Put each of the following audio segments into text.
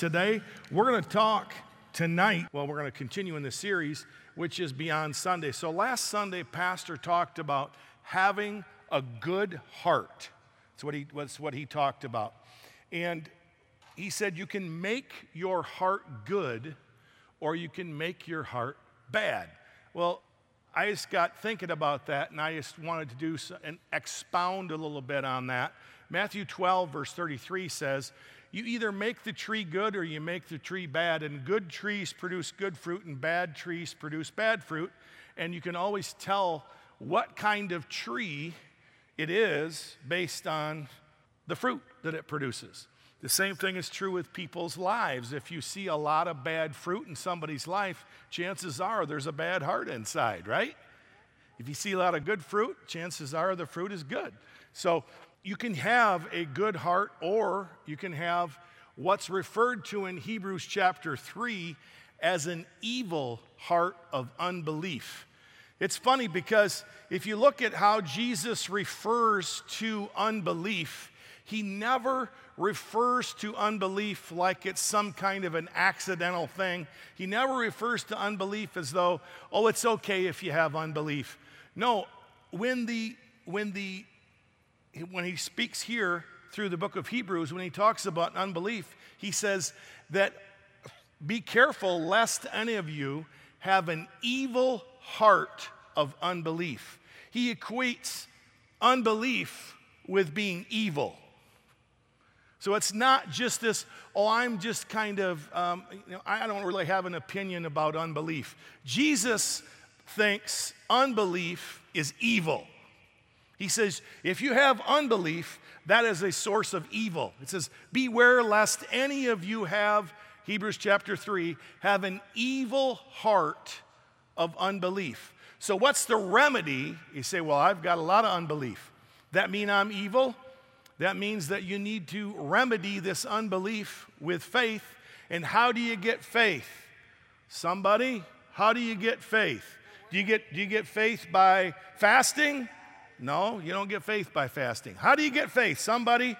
Today, we're going to talk tonight. Well, we're going to continue in the series, which is Beyond Sunday. So, last Sunday, Pastor talked about having a good heart. That's what he, that's what he talked about. And he said you can make your heart good or you can make your heart bad. Well, I just got thinking about that and I just wanted to do and expound a little bit on that. Matthew 12, verse 33 says, you either make the tree good or you make the tree bad, and good trees produce good fruit, and bad trees produce bad fruit. And you can always tell what kind of tree it is based on the fruit that it produces. The same thing is true with people's lives. If you see a lot of bad fruit in somebody's life, chances are there's a bad heart inside, right? If you see a lot of good fruit, chances are the fruit is good. So you can have a good heart or you can have what's referred to in Hebrews chapter 3 as an evil heart of unbelief. It's funny because if you look at how Jesus refers to unbelief, he never refers to unbelief like it's some kind of an accidental thing. He never refers to unbelief as though, oh, it's okay if you have unbelief. No, when the, when the when he speaks here through the book of Hebrews, when he talks about unbelief, he says that be careful lest any of you have an evil heart of unbelief. He equates unbelief with being evil. So it's not just this, oh, I'm just kind of, um, you know, I don't really have an opinion about unbelief. Jesus thinks unbelief is evil. He says, if you have unbelief, that is a source of evil. It says, beware lest any of you have, Hebrews chapter 3, have an evil heart of unbelief. So, what's the remedy? You say, well, I've got a lot of unbelief. That mean I'm evil? That means that you need to remedy this unbelief with faith. And how do you get faith? Somebody, how do you get faith? Do you get, do you get faith by fasting? No, you don't get faith by fasting. How do you get faith? Somebody?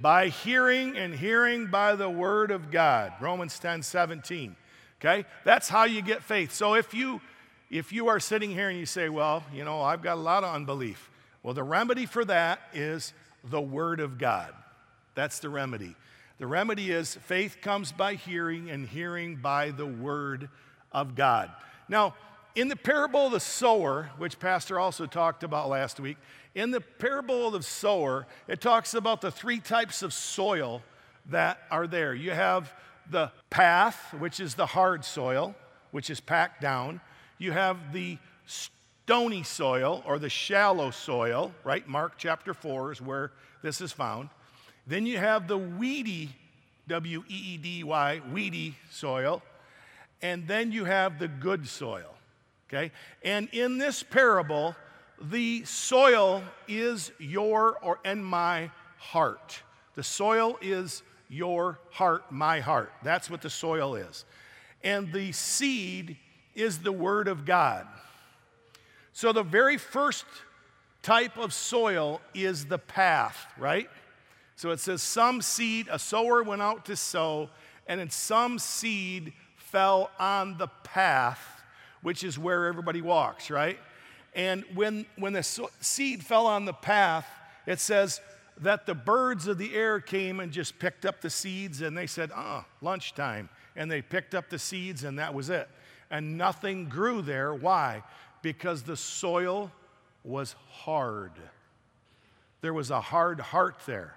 By hearing and hearing by the word of God. Romans 10 17. Okay? That's how you get faith. So if you if you are sitting here and you say, Well, you know, I've got a lot of unbelief. Well, the remedy for that is the word of God. That's the remedy. The remedy is faith comes by hearing, and hearing by the word of God. Now, in the parable of the sower, which Pastor also talked about last week, in the parable of the sower, it talks about the three types of soil that are there. You have the path, which is the hard soil, which is packed down. You have the stony soil or the shallow soil, right? Mark chapter 4 is where this is found. Then you have the weedy, W E E D Y, weedy soil. And then you have the good soil. Okay? And in this parable, the soil is your or and my heart. The soil is your heart, my heart. That's what the soil is. And the seed is the word of God. So the very first type of soil is the path, right? So it says, Some seed, a sower went out to sow, and then some seed fell on the path which is where everybody walks, right? And when, when the seed fell on the path, it says that the birds of the air came and just picked up the seeds and they said, ah, lunchtime. And they picked up the seeds and that was it. And nothing grew there. Why? Because the soil was hard. There was a hard heart there.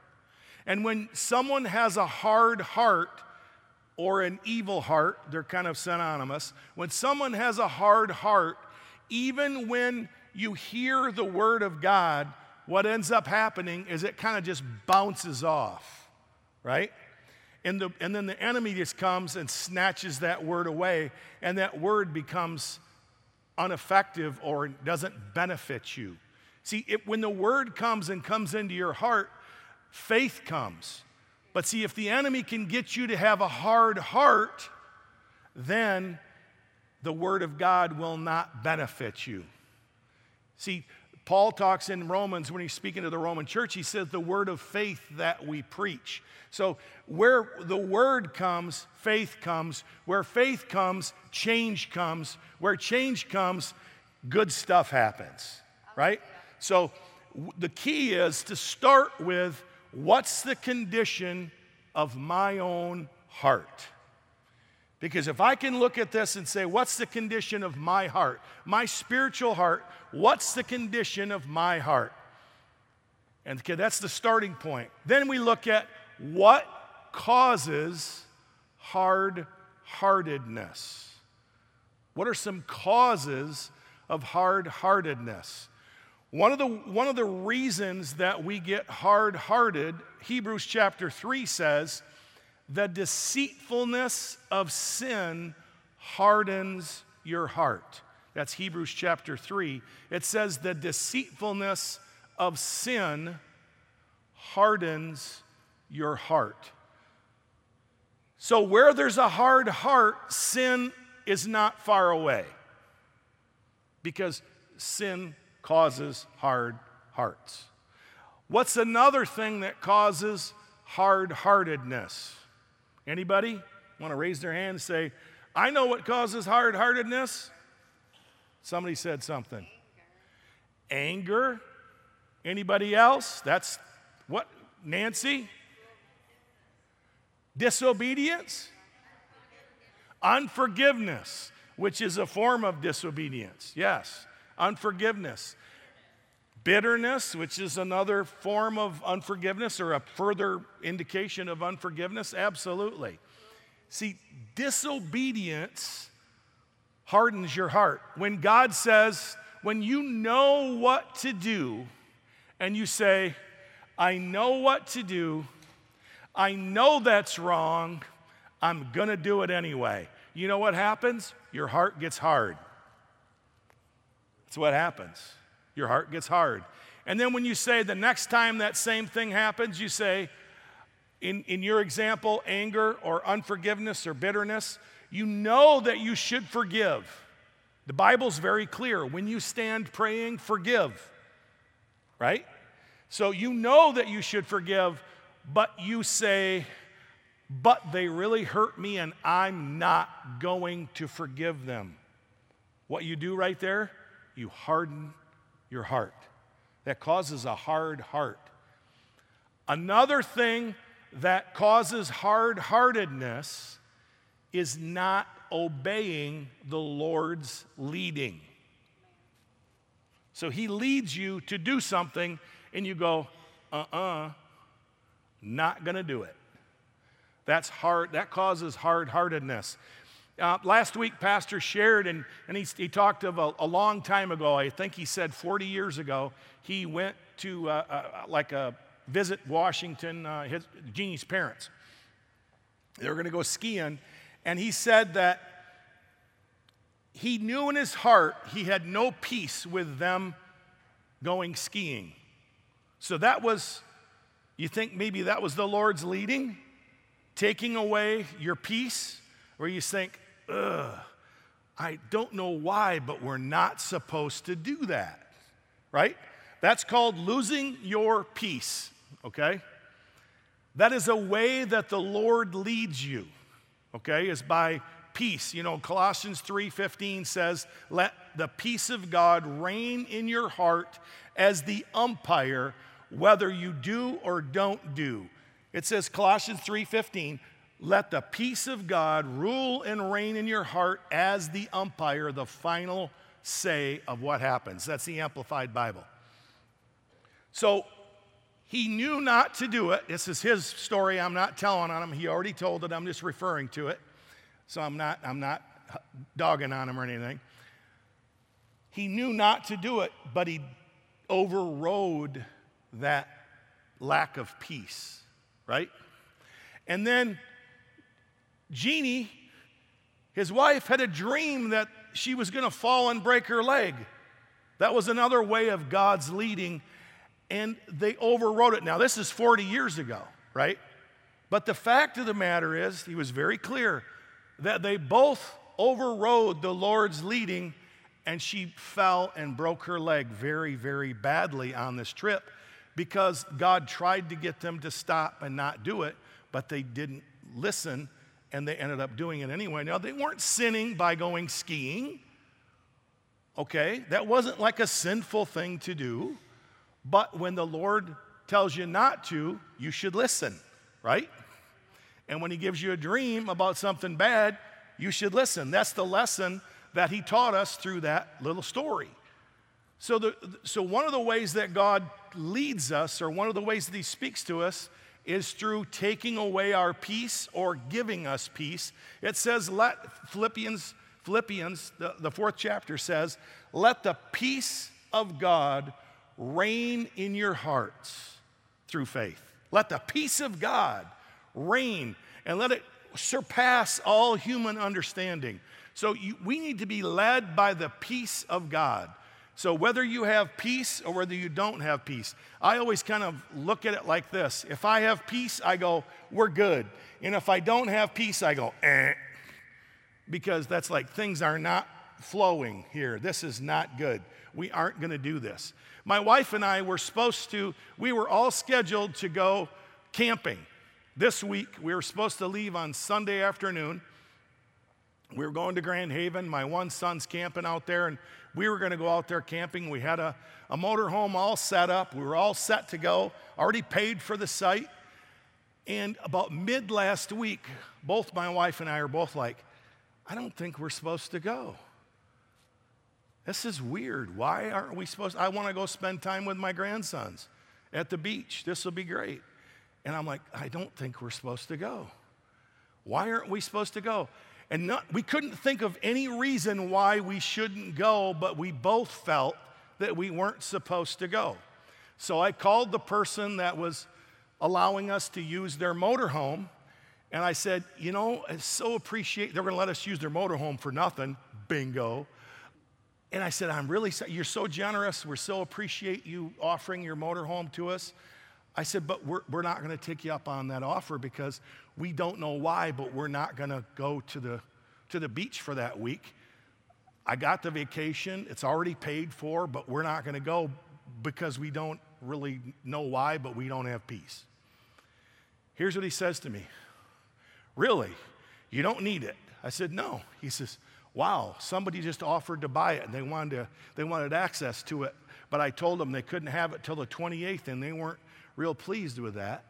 And when someone has a hard heart, or an evil heart, they're kind of synonymous. When someone has a hard heart, even when you hear the word of God, what ends up happening is it kind of just bounces off, right? And, the, and then the enemy just comes and snatches that word away, and that word becomes ineffective or doesn't benefit you. See, it, when the word comes and comes into your heart, faith comes. But see, if the enemy can get you to have a hard heart, then the Word of God will not benefit you. See, Paul talks in Romans when he's speaking to the Roman church, he says the word of faith that we preach. So, where the word comes, faith comes. Where faith comes, change comes. Where change comes, good stuff happens, right? So, the key is to start with what's the condition of my own heart? Because if I can look at this and say, what's the condition of my heart, my spiritual heart, what's the condition of my heart? And okay, that's the starting point. Then we look at what causes hard heartedness. What are some causes of hard heartedness? One of, the, one of the reasons that we get hard hearted, Hebrews chapter 3 says, the deceitfulness of sin hardens your heart. That's Hebrews chapter 3. It says, the deceitfulness of sin hardens your heart. So, where there's a hard heart, sin is not far away because sin causes hard hearts. What's another thing that causes hard heartedness? Anybody want to raise their hand and say, I know what causes hard heartedness? Somebody said something. Anger. Anger. Anybody else? That's what? Nancy? Disobedience? Unforgiveness, which is a form of disobedience. Yes, unforgiveness. Bitterness, which is another form of unforgiveness or a further indication of unforgiveness. Absolutely. See, disobedience hardens your heart. When God says, when you know what to do, and you say, I know what to do, I know that's wrong. I'm to do it anyway. You know what happens? Your heart gets hard. That's what happens. Your heart gets hard. And then when you say the next time that same thing happens, you say, in, in your example, anger or unforgiveness or bitterness, you know that you should forgive. The Bible's very clear. When you stand praying, forgive, right? So you know that you should forgive, but you say, but they really hurt me and I'm not going to forgive them. What you do right there, you harden your heart. That causes a hard heart. Another thing that causes hard heartedness is not obeying the Lord's leading. So he leads you to do something, and you go, uh uh-uh, uh not to do it. That's hard, that causes hard heartedness. Uh, last week, Pastor shared, and, and he, he talked of a, a, long time ago, I think he said 40 years ago, he went to uh, uh, like a visit Washington, uh, his, Jeannie's parents. They were going to go skiing, and he said that he knew in his heart he had no peace with them going skiing. So that was you think maybe that was the Lord's leading, taking away your peace, where you think, ugh, I don't know why, but we're not supposed to do that, right? That's called losing your peace, okay? That is a way that the Lord leads you, okay, is by peace. You know, Colossians 3:15 says, "Let the peace of God reign in your heart as the umpire whether you do or don't do. It says Colossians 3:15, let the peace of God rule and reign in your heart as the umpire, the final say of what happens. That's the amplified Bible. So he knew not to do it. This is his story. I'm not telling on him. He already told it. I'm just referring to it. So I'm not I'm not dogging on him or anything. He knew not to do it, but he overrode that lack of peace, right? And then Jeannie, his wife, had a dream that she was going to fall and break her leg. That was another way of God's leading, and they overrode it. Now, this is 40 years ago, right? But the fact of the matter is, he was very clear that they both overrode the Lord's leading and she fell and broke her leg very, very badly on this trip because God tried to get them to stop and not do it, but they didn't listen and they ended up doing it anyway. Now, they weren't sinning by going skiing, okay? That wasn't like a sinful thing to do, but when the Lord tells you not to, you should listen, right? And when He gives you a dream about something bad, you should listen. That's the lesson that He taught us through that little story. So, the, so one of the ways that God leads us, or one of the ways that He speaks to us, is through taking away our peace or giving us peace. It says, let Philippians, Philippians, the, the fourth chapter says, let the peace of God reign in your hearts through faith. Let the peace of God reign and let it surpass all human understanding. So you, we need to be led by the peace of God. So, whether you have peace or whether you don't have peace, I always kind of look at it like this. If I have peace, I go, we're good. And if I don't have peace, I go, eh. Because that's like things are not flowing here. This is not good. We aren't going to do this. My wife and I were supposed to, we were all scheduled to go camping. This week, we were supposed to leave on Sunday afternoon. We were going to Grand Haven. My one son's camping out there, and we were going to go out there camping. We had a, a motor home all set up. We were all set to go, already paid for the site. And about mid last week, both my wife and I are both like, I don't think we're supposed to go. This is weird. Why aren't we supposed I want to go spend time with my grandsons at the beach. This will be great. And I'm like, I don't think we're supposed to go. Why aren't we supposed to go? And not, we couldn't think of any reason why we shouldn't go, but we both felt that we weren't supposed to go. So I called the person that was allowing us to use their motorhome, and I said, You know, I so appreciate they're going to let us use their motorhome for nothing. Bingo. And I said, I'm really, you're so generous. We so appreciate you offering your motorhome to us. I said, but we're, we're not going to take you up on that offer because we don't know why, but we're not going to go to the, to the beach for that week. I got the vacation, it's already paid for, but we're not going to go because we don't really know why, but we don't have peace. Here's what he says to me Really? You don't need it? I said, No. He says, Wow, somebody just offered to buy it and they wanted, to, they wanted access to it, but I told them they couldn't have it till the 28th and they weren't real pleased with that.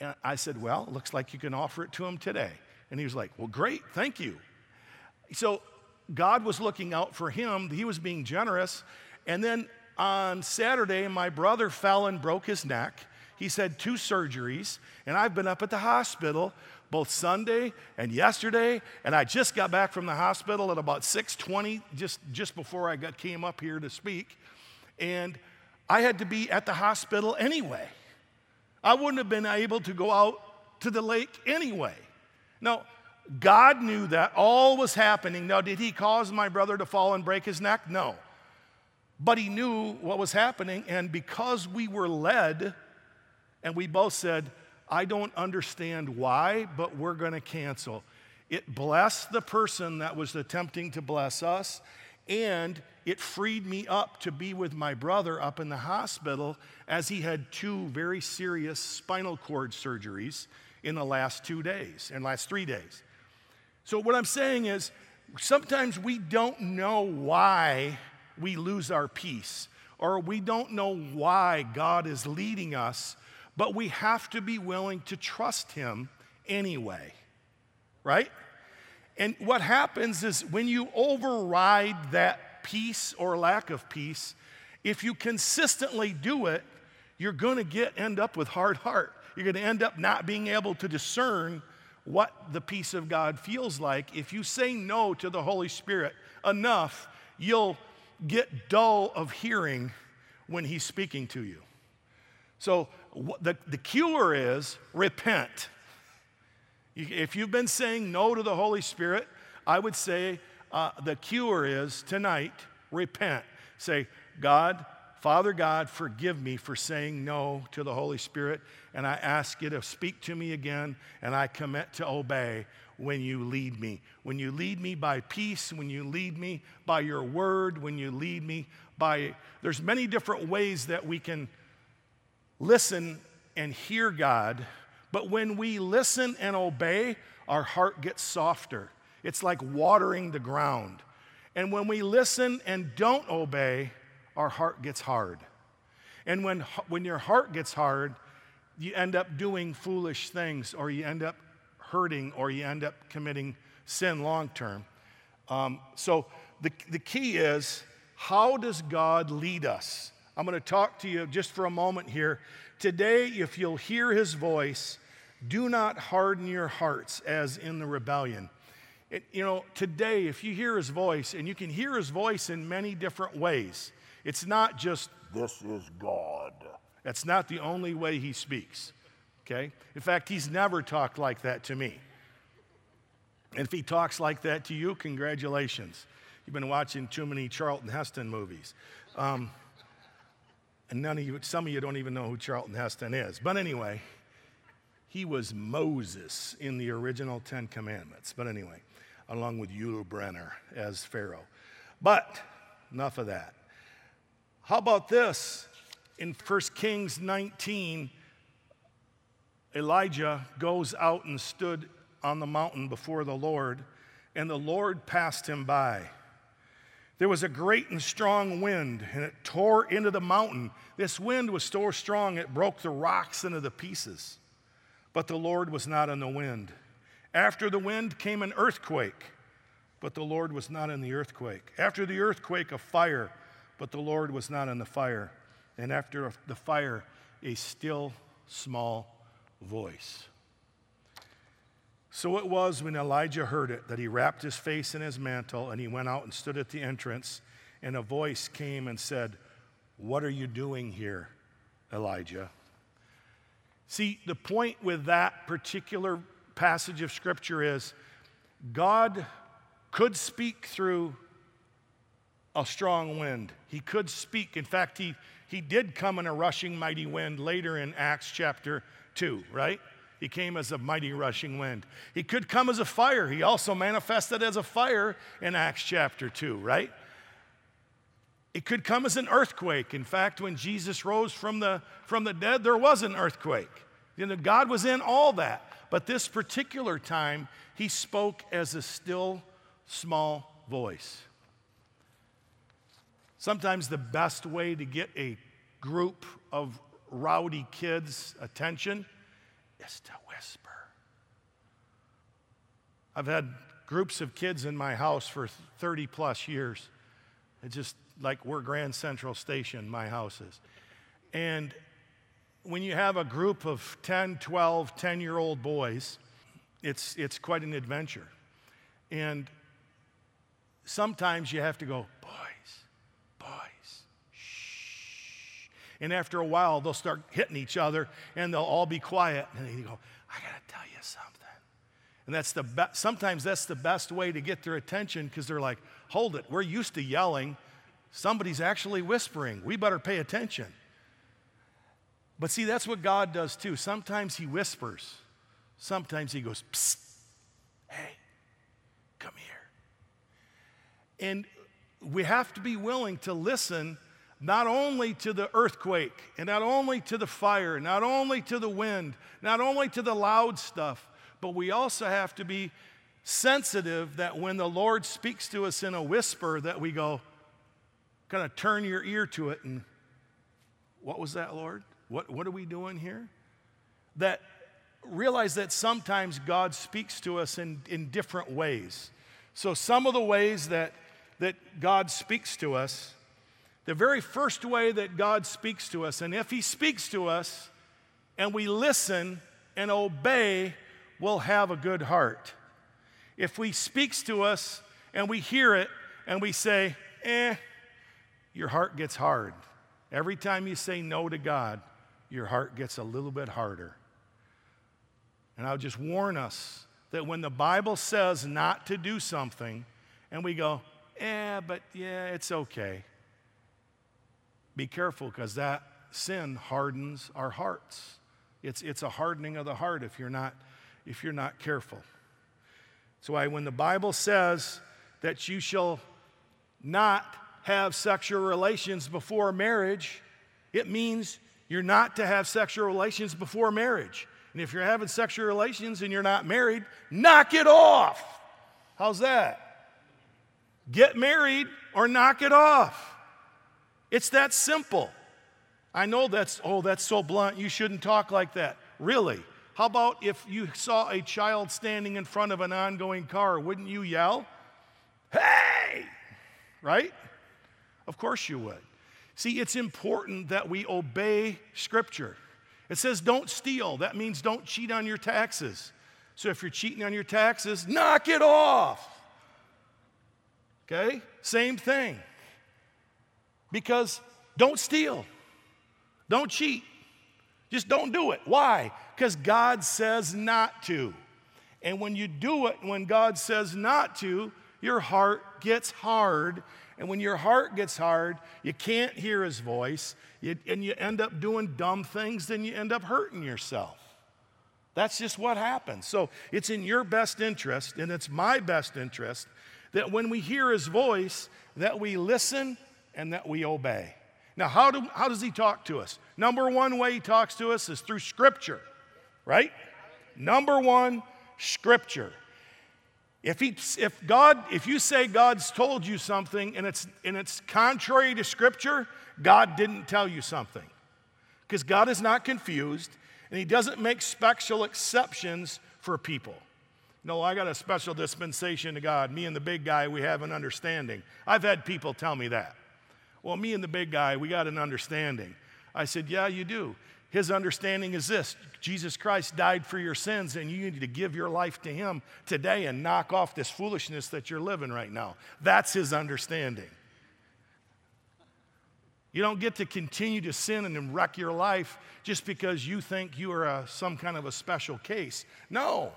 And I said, Well, looks like you can offer it to him today. And he was like, Well, great, thank you. So God was looking out for him, he was being generous. And then on Saturday, my brother fell and broke his neck. He's had two surgeries, and I've been up at the hospital both Sunday and yesterday, and I just got back from the hospital at about 6:20, just, just before I got, came up here to speak. And I had to be at the hospital anyway. I wouldn't have been able to go out to the lake anyway. Now, God knew that all was happening. Now, did He cause my brother to fall and break his neck? No. But He knew what was happening, and because we were led, and we both said, I don't understand why, but we're going to cancel. It blessed the person that was attempting to bless us, and it freed me up to be with my brother up in the hospital as he had two very serious spinal cord surgeries in the last two days, in last three days. So, what I'm saying is, sometimes we don't know why we lose our peace, or we don't know why God is leading us, but we have to be willing to trust Him anyway, right? And what happens is when you override that peace or lack of peace, if you consistently do it, you're going to get end up with hard heart. You're going to end up not being able to discern what the peace of God feels like. If you say no to the Holy Spirit enough, you'll get dull of hearing when He's speaking to you. So the, the cure is repent. If you've been saying no to the Holy Spirit, I would say uh, the cure is tonight repent. Say, God, Father God, forgive me for saying no to the Holy Spirit, and I ask you to speak to me again, and I commit to obey when you lead me. When you lead me by peace, when you lead me by your word, when you lead me by. There's many different ways that we can listen and hear God, but when we listen and obey, our heart gets softer. It's like watering the ground. And when we listen and don't obey, our heart gets hard. And when, when your heart gets hard, you end up doing foolish things or you end up hurting or you end up committing sin long term. Um, so the, the key is how does God lead us? I'm going to talk to you just for a moment here. Today, if you'll hear his voice, do not harden your hearts as in the rebellion. It, you know, today, if you hear his voice, and you can hear his voice in many different ways, it's not just, this is God. That's not the only way he speaks, okay? In fact, he's never talked like that to me. And if he talks like that to you, congratulations. You've been watching too many Charlton Heston movies. Um, and none of you, some of you don't even know who Charlton Heston is. But anyway, he was Moses in the original Ten Commandments. But anyway, along with Yul Brynner as Pharaoh. But enough of that. How about this? In 1 Kings 19, Elijah goes out and stood on the mountain before the Lord, and the Lord passed him by. There was a great and strong wind, and it tore into the mountain. This wind was so strong it broke the rocks into the pieces. But the Lord was not in the wind. After the wind came an earthquake, but the Lord was not in the earthquake. After the earthquake, a fire, but the Lord was not in the fire. And after the fire, a still small voice. So it was when Elijah heard it that he wrapped his face in his mantle and he went out and stood at the entrance. And a voice came and said, What are you doing here, Elijah? See, the point with that particular passage of scripture is God could speak through a strong wind. He could speak. In fact, he, he did come in a rushing mighty wind later in Acts chapter 2, right? He came as a mighty rushing wind. He could come as a fire. He also manifested as a fire in Acts chapter 2, right? It could come as an earthquake. In fact, when Jesus rose from the, from the dead, there was an earthquake. You know, God was in all that. But this particular time, he spoke as a still, small voice. Sometimes the best way to get a group of rowdy kids' attention is to whisper. I've had groups of kids in my house for 30 plus years. It's just like we're Grand Central Station, my house is. And when you have a group of 10, 12, 10 year old boys, it's, it's quite an adventure. And sometimes you have to go, boys, boys, shh. And after a while, they'll start hitting each other and they'll all be quiet. And you go, I got to tell you something. And that's the be- sometimes that's the best way to get their attention because they're like, hold it, we're used to yelling. Somebody's actually whispering. We better pay attention. But see, that's what God does too. Sometimes He whispers, sometimes He goes, Psst, hey, come here. And we have to be willing to listen not only to the earthquake, and not only to the fire, not only to the wind, not only to the loud stuff, but we also have to be sensitive that when the Lord speaks to us in a whisper, that we go, kind of turn your ear to it and, what was that, Lord? What, what are we doing here? That realize that sometimes God speaks to us in, in different ways. So, some of the ways that, that God speaks to us, the very first way that God speaks to us, and if He speaks to us and we listen and obey, we'll have a good heart. If He speaks to us and we hear it and we say, eh, your heart gets hard. Every time you say no to God, your heart gets a little bit harder. And I'll just warn us that when the Bible says not to do something, and we go, eh, but yeah, it's okay. be careful because that sin hardens our hearts. It's, it's a hardening of the heart if you're not, if you're not careful. Why when the Bible says that you shall not have sexual relations before marriage, it means you're not to have sexual relations before marriage. And if you're having sexual relations and you're not married, knock it off. How's that? Get married or knock it off. It's that simple. I know that's, oh, that's so blunt. You shouldn't talk like that. Really? How about if you saw a child standing in front of an ongoing car? Wouldn't you yell? Hey! Right? Of course you would. See, it's important that we obey Scripture. It says don't steal. That means don't cheat on your taxes. So if you're cheating on your taxes, knock it off. Okay? Same thing. Because don't steal, don't cheat, just don't do it. Why? Because God says not to. And when you do it, when God says not to, your heart gets hard. And when your heart gets hard, you can't hear his voice, and you end up doing dumb things, then you end up hurting yourself. That's just what happens. So it's in your best interest, and it's my best interest, that when we hear his voice, that we listen and that we obey. Now, how, do, how does he talk to us? Number one way he talks to us is through scripture, right? Number one, scripture. If, he, if God, if you say God's told you something and it's, and it's contrary to scripture, God didn't tell you something. Because God is not confused and he doesn't make special exceptions for people. No, I got a special dispensation to God. Me and the big guy, we have an understanding. I've had people tell me that. Well, me and the big guy, we got an understanding. I said, Yeah, you do. His understanding is this Jesus Christ died for your sins, and you need to give your life to Him today and knock off this foolishness that you're living right now. That's His understanding. You don't get to continue to sin and wreck your life just because you think you are a, some kind of a special case. No.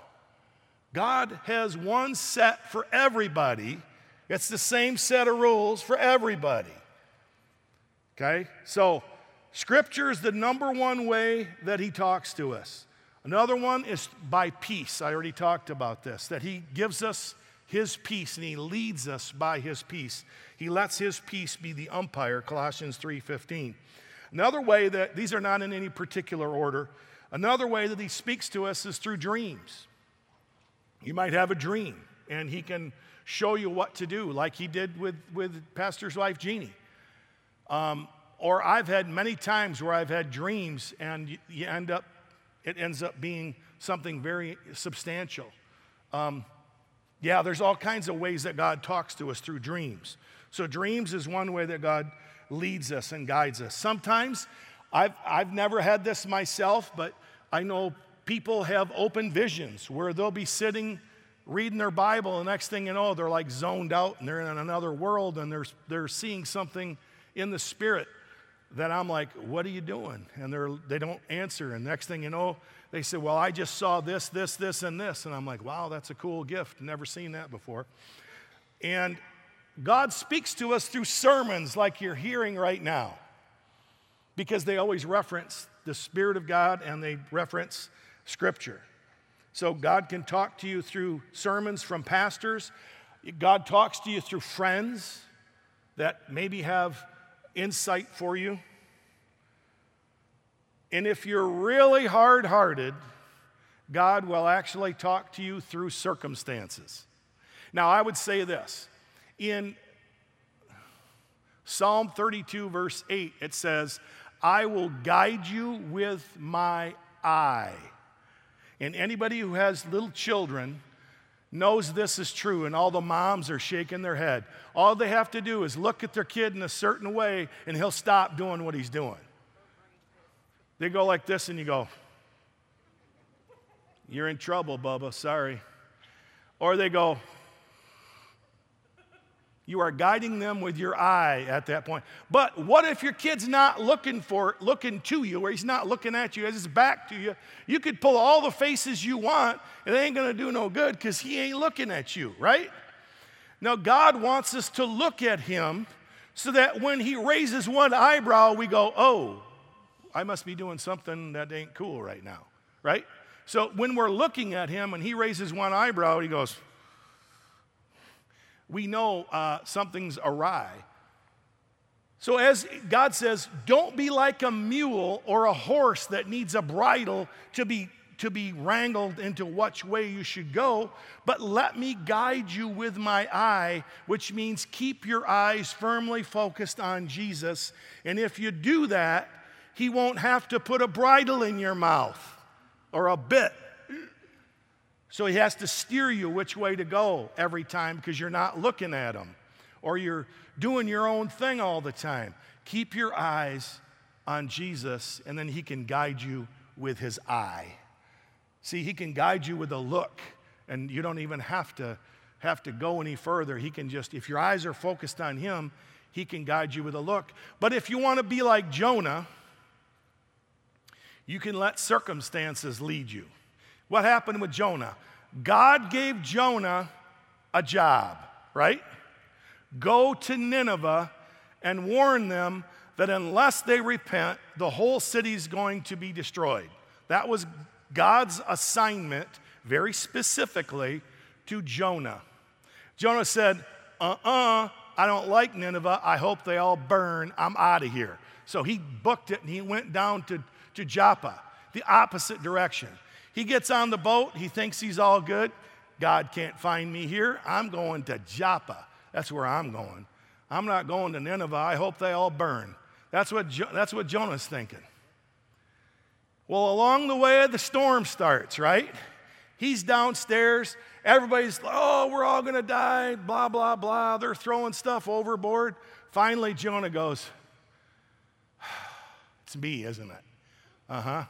God has one set for everybody. It's the same set of rules for everybody. Okay? So, Scripture is the number one way that He talks to us. Another one is by peace. I already talked about this, that He gives us His peace and He leads us by His peace. He lets His peace be the umpire, Colossians 3:15. Another way that these are not in any particular order. Another way that He speaks to us is through dreams. You might have a dream, and He can show you what to do, like He did with, with Pastor's wife, Jeannie. Um, or I've had many times where I've had dreams and you, end up, it ends up being something very substantial. Um, yeah, there's all kinds of ways that God talks to us through dreams. So, dreams is one way that God leads us and guides us. Sometimes, I've, I've never had this myself, but I know people have open visions where they'll be sitting reading their Bible, and the next thing you know, they're like zoned out and they're in another world and they're, they're seeing something in the spirit that I'm like, what are you doing? And they're, they don't answer. And next thing you know, they say, well, I just saw this, this, this, and this. And I'm like, wow, that's a cool gift. Never seen that before. And God speaks to us through sermons like you're hearing right now because they always reference the Spirit of God and they reference Scripture. So God can talk to you through sermons from pastors. God talks to you through friends that maybe have insight for you. And if you're really hard hearted, God will actually talk to you through circumstances. Now, I would say this in Psalm 32, verse 8, it says, I will guide you with my eye. And anybody who has little children knows this is true, and all the moms are shaking their head. All they have to do is look at their kid in a certain way, and he'll stop doing what he's doing. They go like this, and you go, You're in trouble, Bubba, sorry. Or they go, you are guiding them with your eye at that point. But what if your kid's not looking for looking to you or he's not looking at you, as his back to you? You could pull all the faces you want, it ain't gonna do no good because he ain't looking at you, right? Now God wants us to look at him so that when he raises one eyebrow, we go, oh, I must be doing something that ain't cool right now, right? So when we're looking at him and he raises one eyebrow, he goes, we know uh, something's awry. So, as God says, don't be like a mule or a horse that needs a bridle to be, to be wrangled into which way you should go, but let me guide you with my eye, which means keep your eyes firmly focused on Jesus. And if you do that, He won't have to put a bridle in your mouth or a bit. So He has to steer you which way to go every time because you're not looking at Him or you're doing your own thing all the time. Keep your eyes on Jesus, and then He can guide you with His eye. See, He can guide you with a look, and you don't even have to have to go any further. He can just, if your eyes are focused on Him, He can guide you with a look. But if you want to be like Jonah, you can let circumstances lead you. What happened with Jonah? God gave Jonah a job, right? Go to Nineveh and warn them that unless they repent, the whole city is going to be destroyed. That was God's assignment, very specifically, to Jonah. Jonah said, Uh uh-uh, uh I don't like Nineveh. I hope they all burn. I'm out of here. So he booked it and he went down to, to Joppa, the opposite direction. He gets on the boat. He thinks he's all good. God can't find me here. I'm going to Joppa. That's where I'm going. I'm not going to Nineveh. I hope they all burn. That's what, jo- that's what Jonah's thinking. Well, along the way, the storm starts, right? He's downstairs. Everybody's, oh, we're all going to die, blah, blah, blah. They're throwing stuff overboard. Finally, Jonah goes, It's me, isn't it? Uh huh.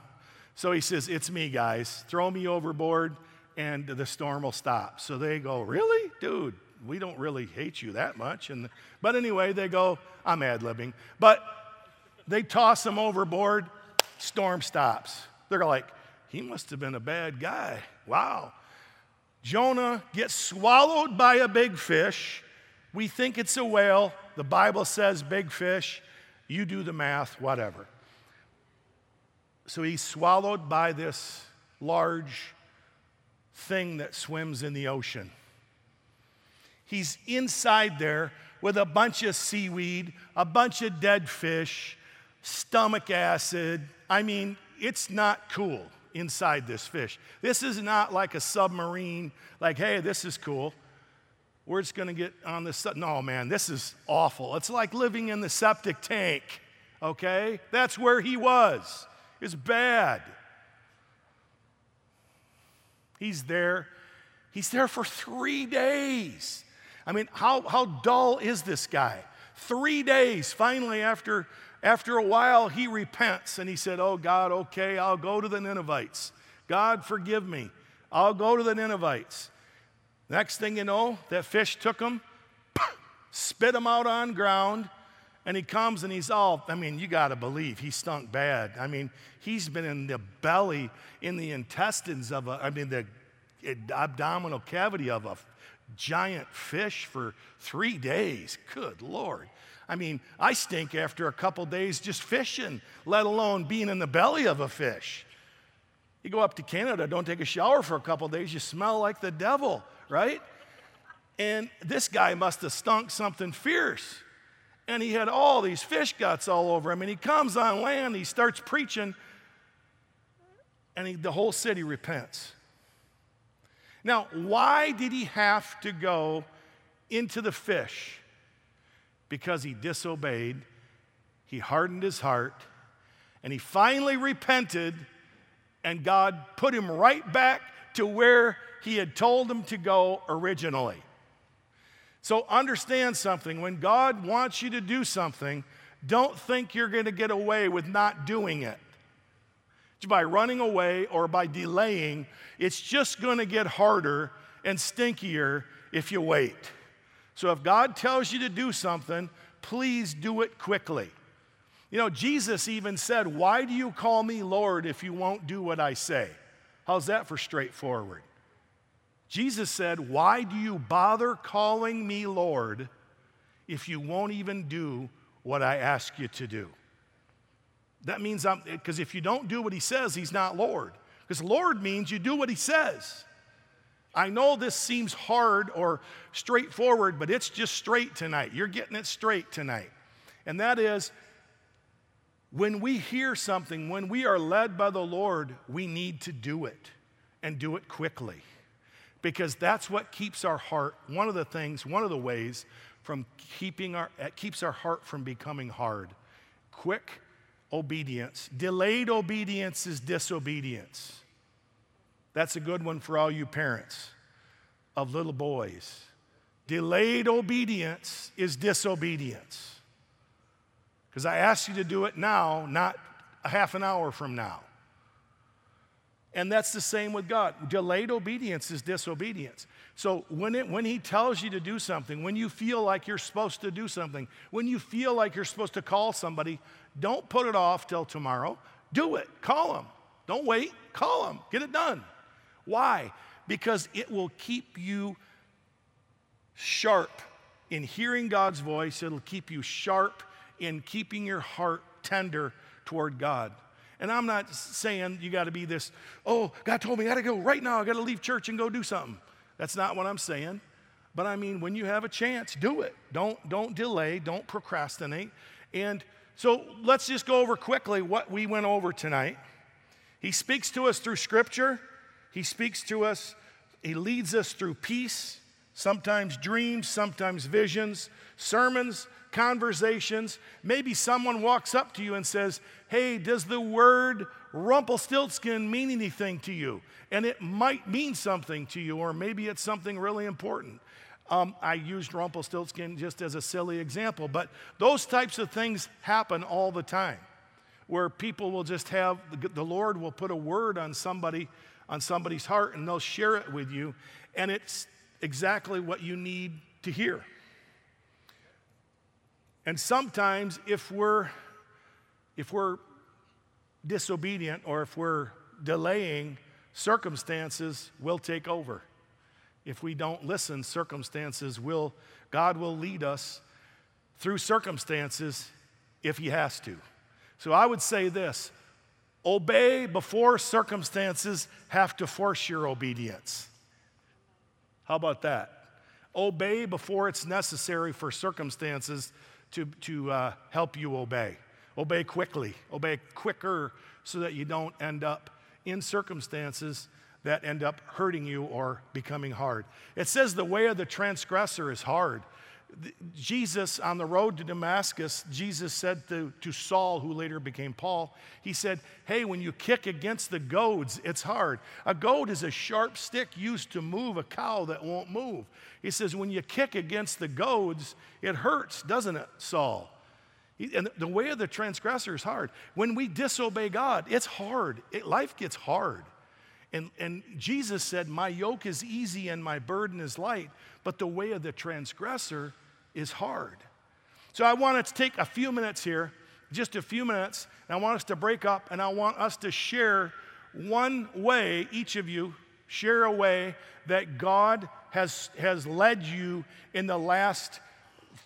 So he says, It's me, guys. Throw me overboard and the storm will stop. So they go, Really? Dude, we don't really hate you that much. And, but anyway, they go, I'm ad libbing. But they toss him overboard, storm stops. They're like, he must have been a bad guy. Wow. Jonah gets swallowed by a big fish. We think it's a whale. The Bible says big fish. You do the math, whatever. So he's swallowed by this large thing that swims in the ocean. He's inside there with a bunch of seaweed, a bunch of dead fish, stomach acid. I mean, it's not cool inside this fish. This is not like a submarine, like, hey, this is cool. We're just gonna get on this. No, man, this is awful. It's like living in the septic tank, okay? That's where he was. It's bad. He's there. He's there for three days. I mean, how, how dull is this guy? Three days, finally, after, after a while, he repents and he said, Oh, God, okay, I'll go to the Ninevites. God, forgive me. I'll go to the Ninevites. Next thing you know, that fish took him, spit him out on ground, and he comes and he's all, I mean, you got to believe he stunk bad. I mean, he's been in the belly, in the intestines of a, I mean, the abdominal cavity of a giant fish for three days. Good Lord. I mean, I stink after a couple days just fishing, let alone being in the belly of a fish. You go up to Canada, don't take a shower for a couple days, you smell like the devil, right? And this guy must have stunk something fierce. And he had all these fish guts all over him. And he comes on land, he starts preaching, and he, the whole city repents. Now, why did he have to go into the fish? Because he disobeyed, he hardened his heart, and he finally repented, and God put him right back to where he had told him to go originally. So understand something when God wants you to do something, don't think you're going to get away with not doing it by running away or by delaying, it's just going to get harder and stinkier if you wait. So if God tells you to do something, please do it quickly. You know, Jesus even said, Why do you call me Lord if you won't do what I say? How's that for straightforward? Jesus said, Why do you bother calling me Lord if you won't even do what I ask you to do. That means I'm, because if you don't do what he says, he's not Lord. Because Lord means you do what he says. I know this seems hard or straightforward, but it's just straight tonight. You're getting it straight tonight. And that is when we hear something, when we are led by the Lord, we need to do it and do it quickly. Because that's what keeps our heart, one of the things, one of the ways from keeping our, it keeps our heart from becoming hard. Quick obedience. Delayed obedience is disobedience. That's a good one for all you parents of little boys. Delayed obedience is disobedience. Because I asked you to do it now, not a half an hour from now. And that's the same with God. Delayed obedience is disobedience. So when, it, when He tells you to do something, when you feel like you're supposed to do something, when you feel like you're supposed to call somebody, don't put it off till tomorrow. Do it. Call them. Don't wait. Call them. Get it done. Why? Because it will keep you sharp in hearing God's voice, it'll keep you sharp in keeping your heart tender toward God. And I'm not saying you got to be this, oh, God told me I got to go right now. I got to leave church and go do something. That's not what I'm saying. But I mean, when you have a chance, do it. Don't, don't delay, don't procrastinate. And so let's just go over quickly what we went over tonight. He speaks to us through Scripture, He speaks to us, He leads us through peace, sometimes dreams, sometimes visions, sermons, conversations. Maybe someone walks up to you and says, Hey, does the word Rumpelstiltskin mean anything to you? And it might mean something to you, or maybe it's something really important. Um, I used Rumpelstiltskin just as a silly example, but those types of things happen all the time where people will just have the Lord will put a word on somebody on somebody's heart and they'll share it with you and it's exactly what you need to hear. And sometimes if we're if we're disobedient or if we're delaying, circumstances will take over. If we don't listen, circumstances will God will lead us through circumstances if he has to. So I would say this, obey before circumstances have to force your obedience. How about that? Obey before it's necessary for circumstances to, to uh, help you obey. Obey quickly, obey quicker so that you don't end up in circumstances that end up hurting you or becoming hard. It says the way of the transgressor is hard. Jesus, on the road to Damascus, Jesus said to, to Saul, who later became Paul, he said, Hey, when you kick against the goads, it's hard. A goad is a sharp stick used to move a cow that won't move. He says, When you kick against the goads, it hurts, doesn't it, Saul? And the way of the transgressor is hard. When we disobey God, it's hard. It, life gets hard. And, and Jesus said, My yoke is easy and my burden is light, but the way of the transgressor is hard. So I want to take a few minutes here, just a few minutes, and I want us to break up and I want us to share one way, each of you, share a way that God has, has led you in the last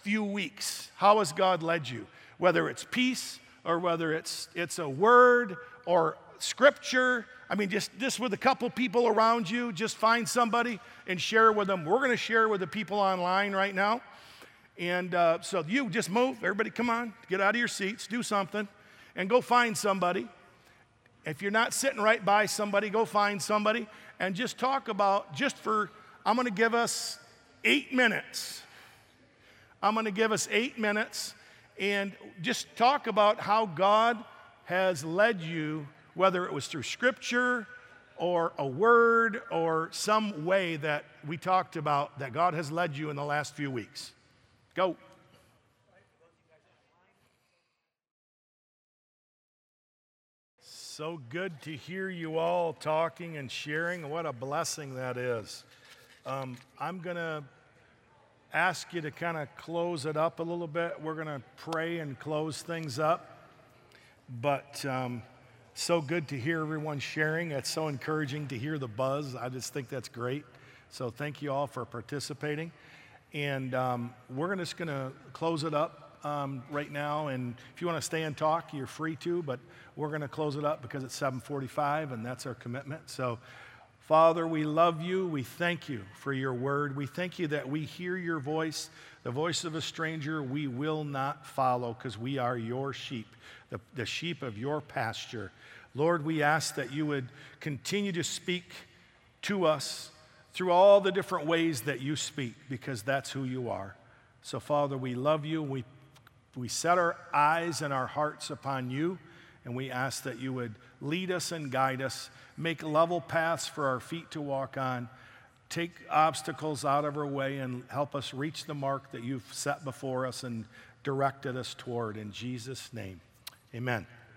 few weeks. How has God led you? Whether it's peace or whether it's, it's a word or scripture. I mean, just, just with a couple people around you, just find somebody and share with them. We're going to share with the people online right now. And uh, so you just move. Everybody, come on, get out of your seats, do something, and go find somebody. If you're not sitting right by somebody, go find somebody and just talk about, just for, I'm going to give us eight minutes. I'm going to give us eight minutes and just talk about how God has led you whether it was through scripture or a word or some way that we talked about that God has led you in the last few weeks. Go. So good to hear you all talking and sharing. What a blessing that is. Um, I'm going to ask you to kind of close it up a little bit. We're going to pray and close things up. But. Um, so good to hear everyone sharing. It's so encouraging to hear the buzz. I just think that's great. So thank you all for participating. And um, we're just going to close it up um, right now. And if you want to stay and talk, you're free to, but we're going to close it up because it's 745 and that's our commitment. So, Father, we love you. We thank you for your word. We thank you that we hear your voice, the voice of a stranger, we will not follow because we are your sheep, the, the sheep of your pasture. Lord, we ask that you would continue to speak to us through all the different ways that you speak because that's who you are. So, Father, we love you. We, we set our eyes and our hearts upon you, and we ask that you would lead us and guide us, make level paths for our feet to walk on, take obstacles out of our way, and help us reach the mark that you've set before us and directed us toward. In Jesus' name, amen.